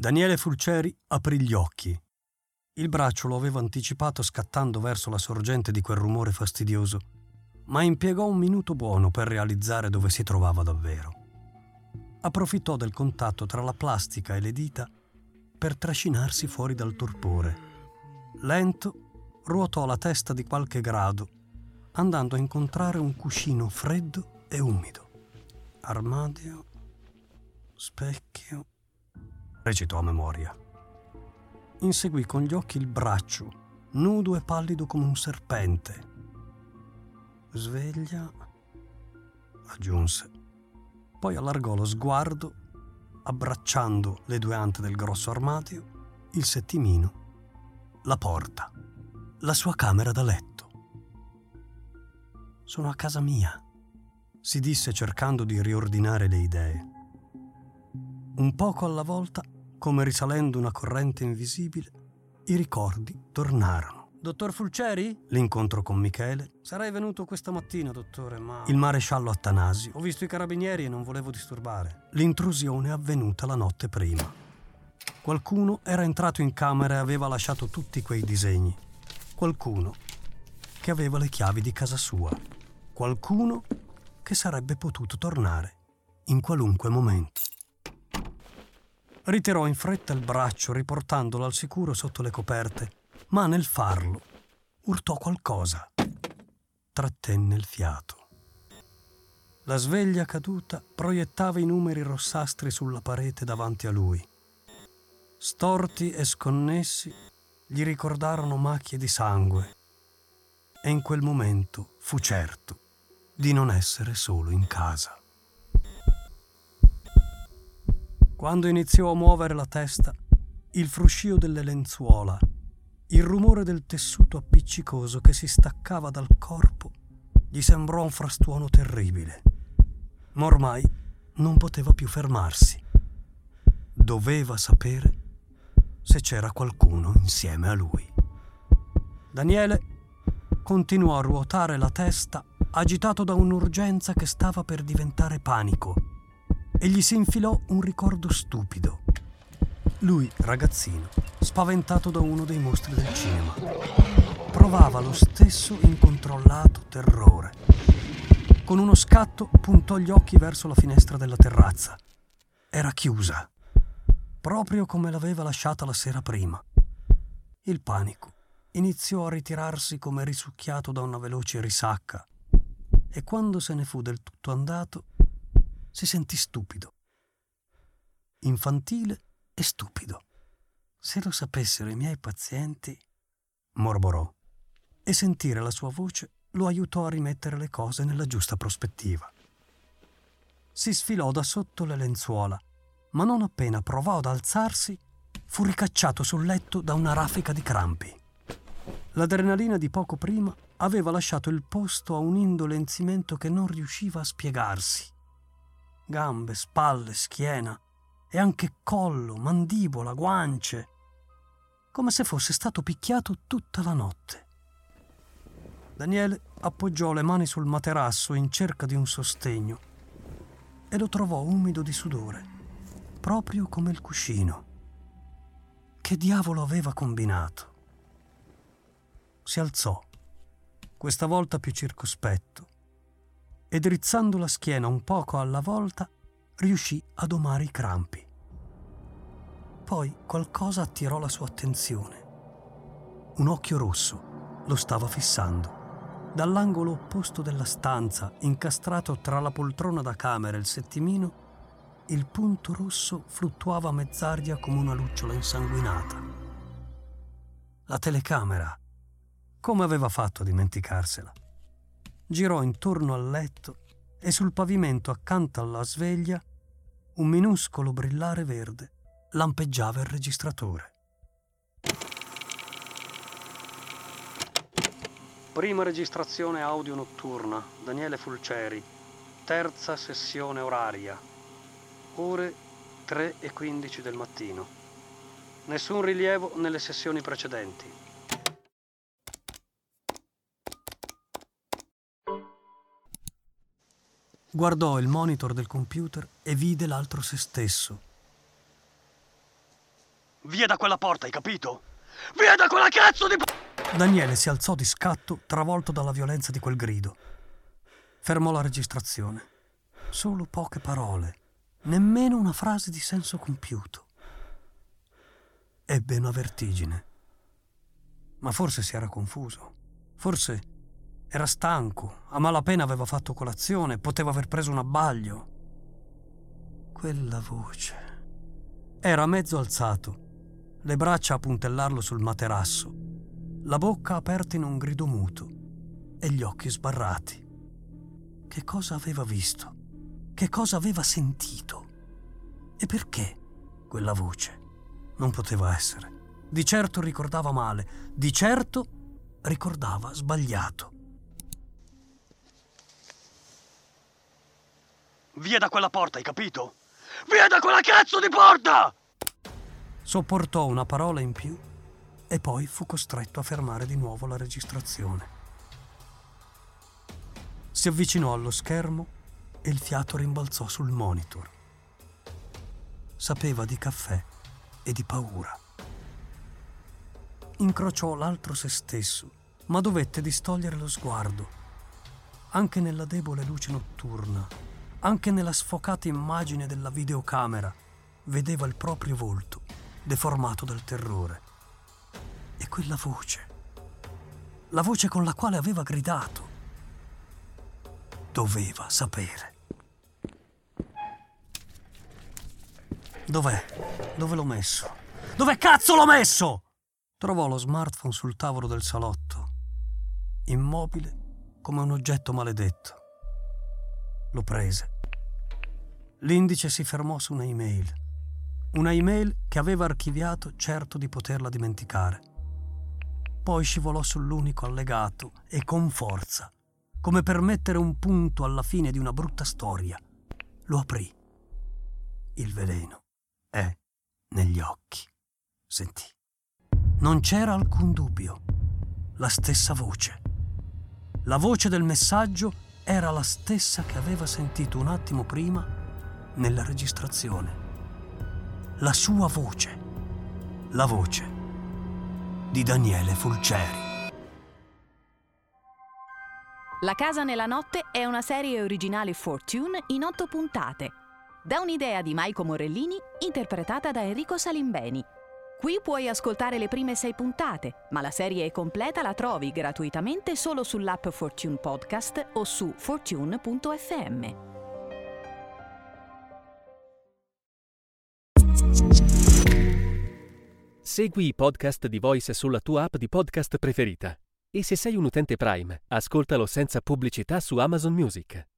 Daniele Fulceri aprì gli occhi. Il braccio lo aveva anticipato scattando verso la sorgente di quel rumore fastidioso, ma impiegò un minuto buono per realizzare dove si trovava davvero. Approfittò del contatto tra la plastica e le dita per trascinarsi fuori dal torpore. Lento, ruotò la testa di qualche grado, andando a incontrare un cuscino freddo e umido. Armadio, specchio, recitò a memoria. Inseguì con gli occhi il braccio, nudo e pallido come un serpente. Sveglia, aggiunse. Poi allargò lo sguardo, abbracciando le due ante del grosso armadio, il settimino, la porta, la sua camera da letto. Sono a casa mia, si disse cercando di riordinare le idee. Un poco alla volta, come risalendo una corrente invisibile, i ricordi tornarono. Dottor Fulceri? L'incontro con Michele. Sarei venuto questa mattina, dottore, ma... Il maresciallo Attanasio. Ho visto i carabinieri e non volevo disturbare. L'intrusione è avvenuta la notte prima. Qualcuno era entrato in camera e aveva lasciato tutti quei disegni. Qualcuno che aveva le chiavi di casa sua. Qualcuno che sarebbe potuto tornare in qualunque momento. Ritirò in fretta il braccio riportandolo al sicuro sotto le coperte, ma nel farlo urtò qualcosa. Trattenne il fiato. La sveglia caduta proiettava i numeri rossastri sulla parete davanti a lui. Storti e sconnessi gli ricordarono macchie di sangue e in quel momento fu certo di non essere solo in casa. Quando iniziò a muovere la testa, il fruscio delle lenzuola, il rumore del tessuto appiccicoso che si staccava dal corpo, gli sembrò un frastuono terribile. Ma ormai non poteva più fermarsi. Doveva sapere se c'era qualcuno insieme a lui. Daniele continuò a ruotare la testa agitato da un'urgenza che stava per diventare panico e gli si infilò un ricordo stupido. Lui, ragazzino, spaventato da uno dei mostri del cinema, provava lo stesso incontrollato terrore. Con uno scatto puntò gli occhi verso la finestra della terrazza. Era chiusa, proprio come l'aveva lasciata la sera prima. Il panico iniziò a ritirarsi come risucchiato da una veloce risacca e quando se ne fu del tutto andato si sentì stupido. Infantile e stupido. Se lo sapessero i miei pazienti, mormorò, e sentire la sua voce lo aiutò a rimettere le cose nella giusta prospettiva. Si sfilò da sotto le lenzuola, ma non appena provò ad alzarsi, fu ricacciato sul letto da una raffica di crampi. L'adrenalina di poco prima aveva lasciato il posto a un indolenzimento che non riusciva a spiegarsi gambe, spalle, schiena e anche collo, mandibola, guance, come se fosse stato picchiato tutta la notte. Daniele appoggiò le mani sul materasso in cerca di un sostegno e lo trovò umido di sudore, proprio come il cuscino. Che diavolo aveva combinato? Si alzò, questa volta più circospetto, e drizzando la schiena un poco alla volta riuscì a domare i crampi. Poi qualcosa attirò la sua attenzione. Un occhio rosso lo stava fissando. Dall'angolo opposto della stanza, incastrato tra la poltrona da camera e il settimino, il punto rosso fluttuava a mezz'aria come una lucciola insanguinata. La telecamera. Come aveva fatto a dimenticarsela? Girò intorno al letto e sul pavimento accanto alla sveglia un minuscolo brillare verde lampeggiava il registratore. Prima registrazione audio notturna, Daniele Fulceri, terza sessione oraria, ore 3 e 15 del mattino. Nessun rilievo nelle sessioni precedenti. Guardò il monitor del computer e vide l'altro se stesso. Via da quella porta, hai capito? Via da quella cazzo di... Daniele si alzò di scatto, travolto dalla violenza di quel grido. Fermò la registrazione. Solo poche parole, nemmeno una frase di senso compiuto. Ebbe una vertigine. Ma forse si era confuso. Forse era stanco, a malapena aveva fatto colazione, poteva aver preso un abbaglio. Quella voce. Era mezzo alzato, le braccia a puntellarlo sul materasso, la bocca aperta in un grido muto e gli occhi sbarrati. Che cosa aveva visto? Che cosa aveva sentito? E perché quella voce? Non poteva essere. Di certo ricordava male, di certo ricordava sbagliato. Via da quella porta, hai capito? Via da quella cazzo di porta! Sopportò una parola in più e poi fu costretto a fermare di nuovo la registrazione. Si avvicinò allo schermo e il fiato rimbalzò sul monitor. Sapeva di caffè e di paura. Incrociò l'altro se stesso, ma dovette distogliere lo sguardo. Anche nella debole luce notturna, anche nella sfocata immagine della videocamera, vedeva il proprio volto deformato dal terrore. E quella voce, la voce con la quale aveva gridato, doveva sapere. Dov'è? Dove l'ho messo? Dove cazzo l'ho messo? Trovò lo smartphone sul tavolo del salotto, immobile come un oggetto maledetto. Lo prese. L'indice si fermò su una email una email che aveva archiviato certo di poterla dimenticare. Poi scivolò sull'unico allegato e con forza, come per mettere un punto alla fine di una brutta storia, lo aprì. Il veleno è negli occhi. Sentì. Non c'era alcun dubbio. La stessa voce. La voce del messaggio era la stessa che aveva sentito un attimo prima nella registrazione la sua voce, la voce di Daniele Fulceri. La casa nella notte è una serie originale Fortune in otto puntate, da un'idea di Maiko Morellini interpretata da Enrico Salimbeni. Qui puoi ascoltare le prime sei puntate, ma la serie completa la trovi gratuitamente solo sull'app Fortune Podcast o su fortune.fm. Segui i podcast di Voice sulla tua app di podcast preferita. E se sei un utente Prime, ascoltalo senza pubblicità su Amazon Music.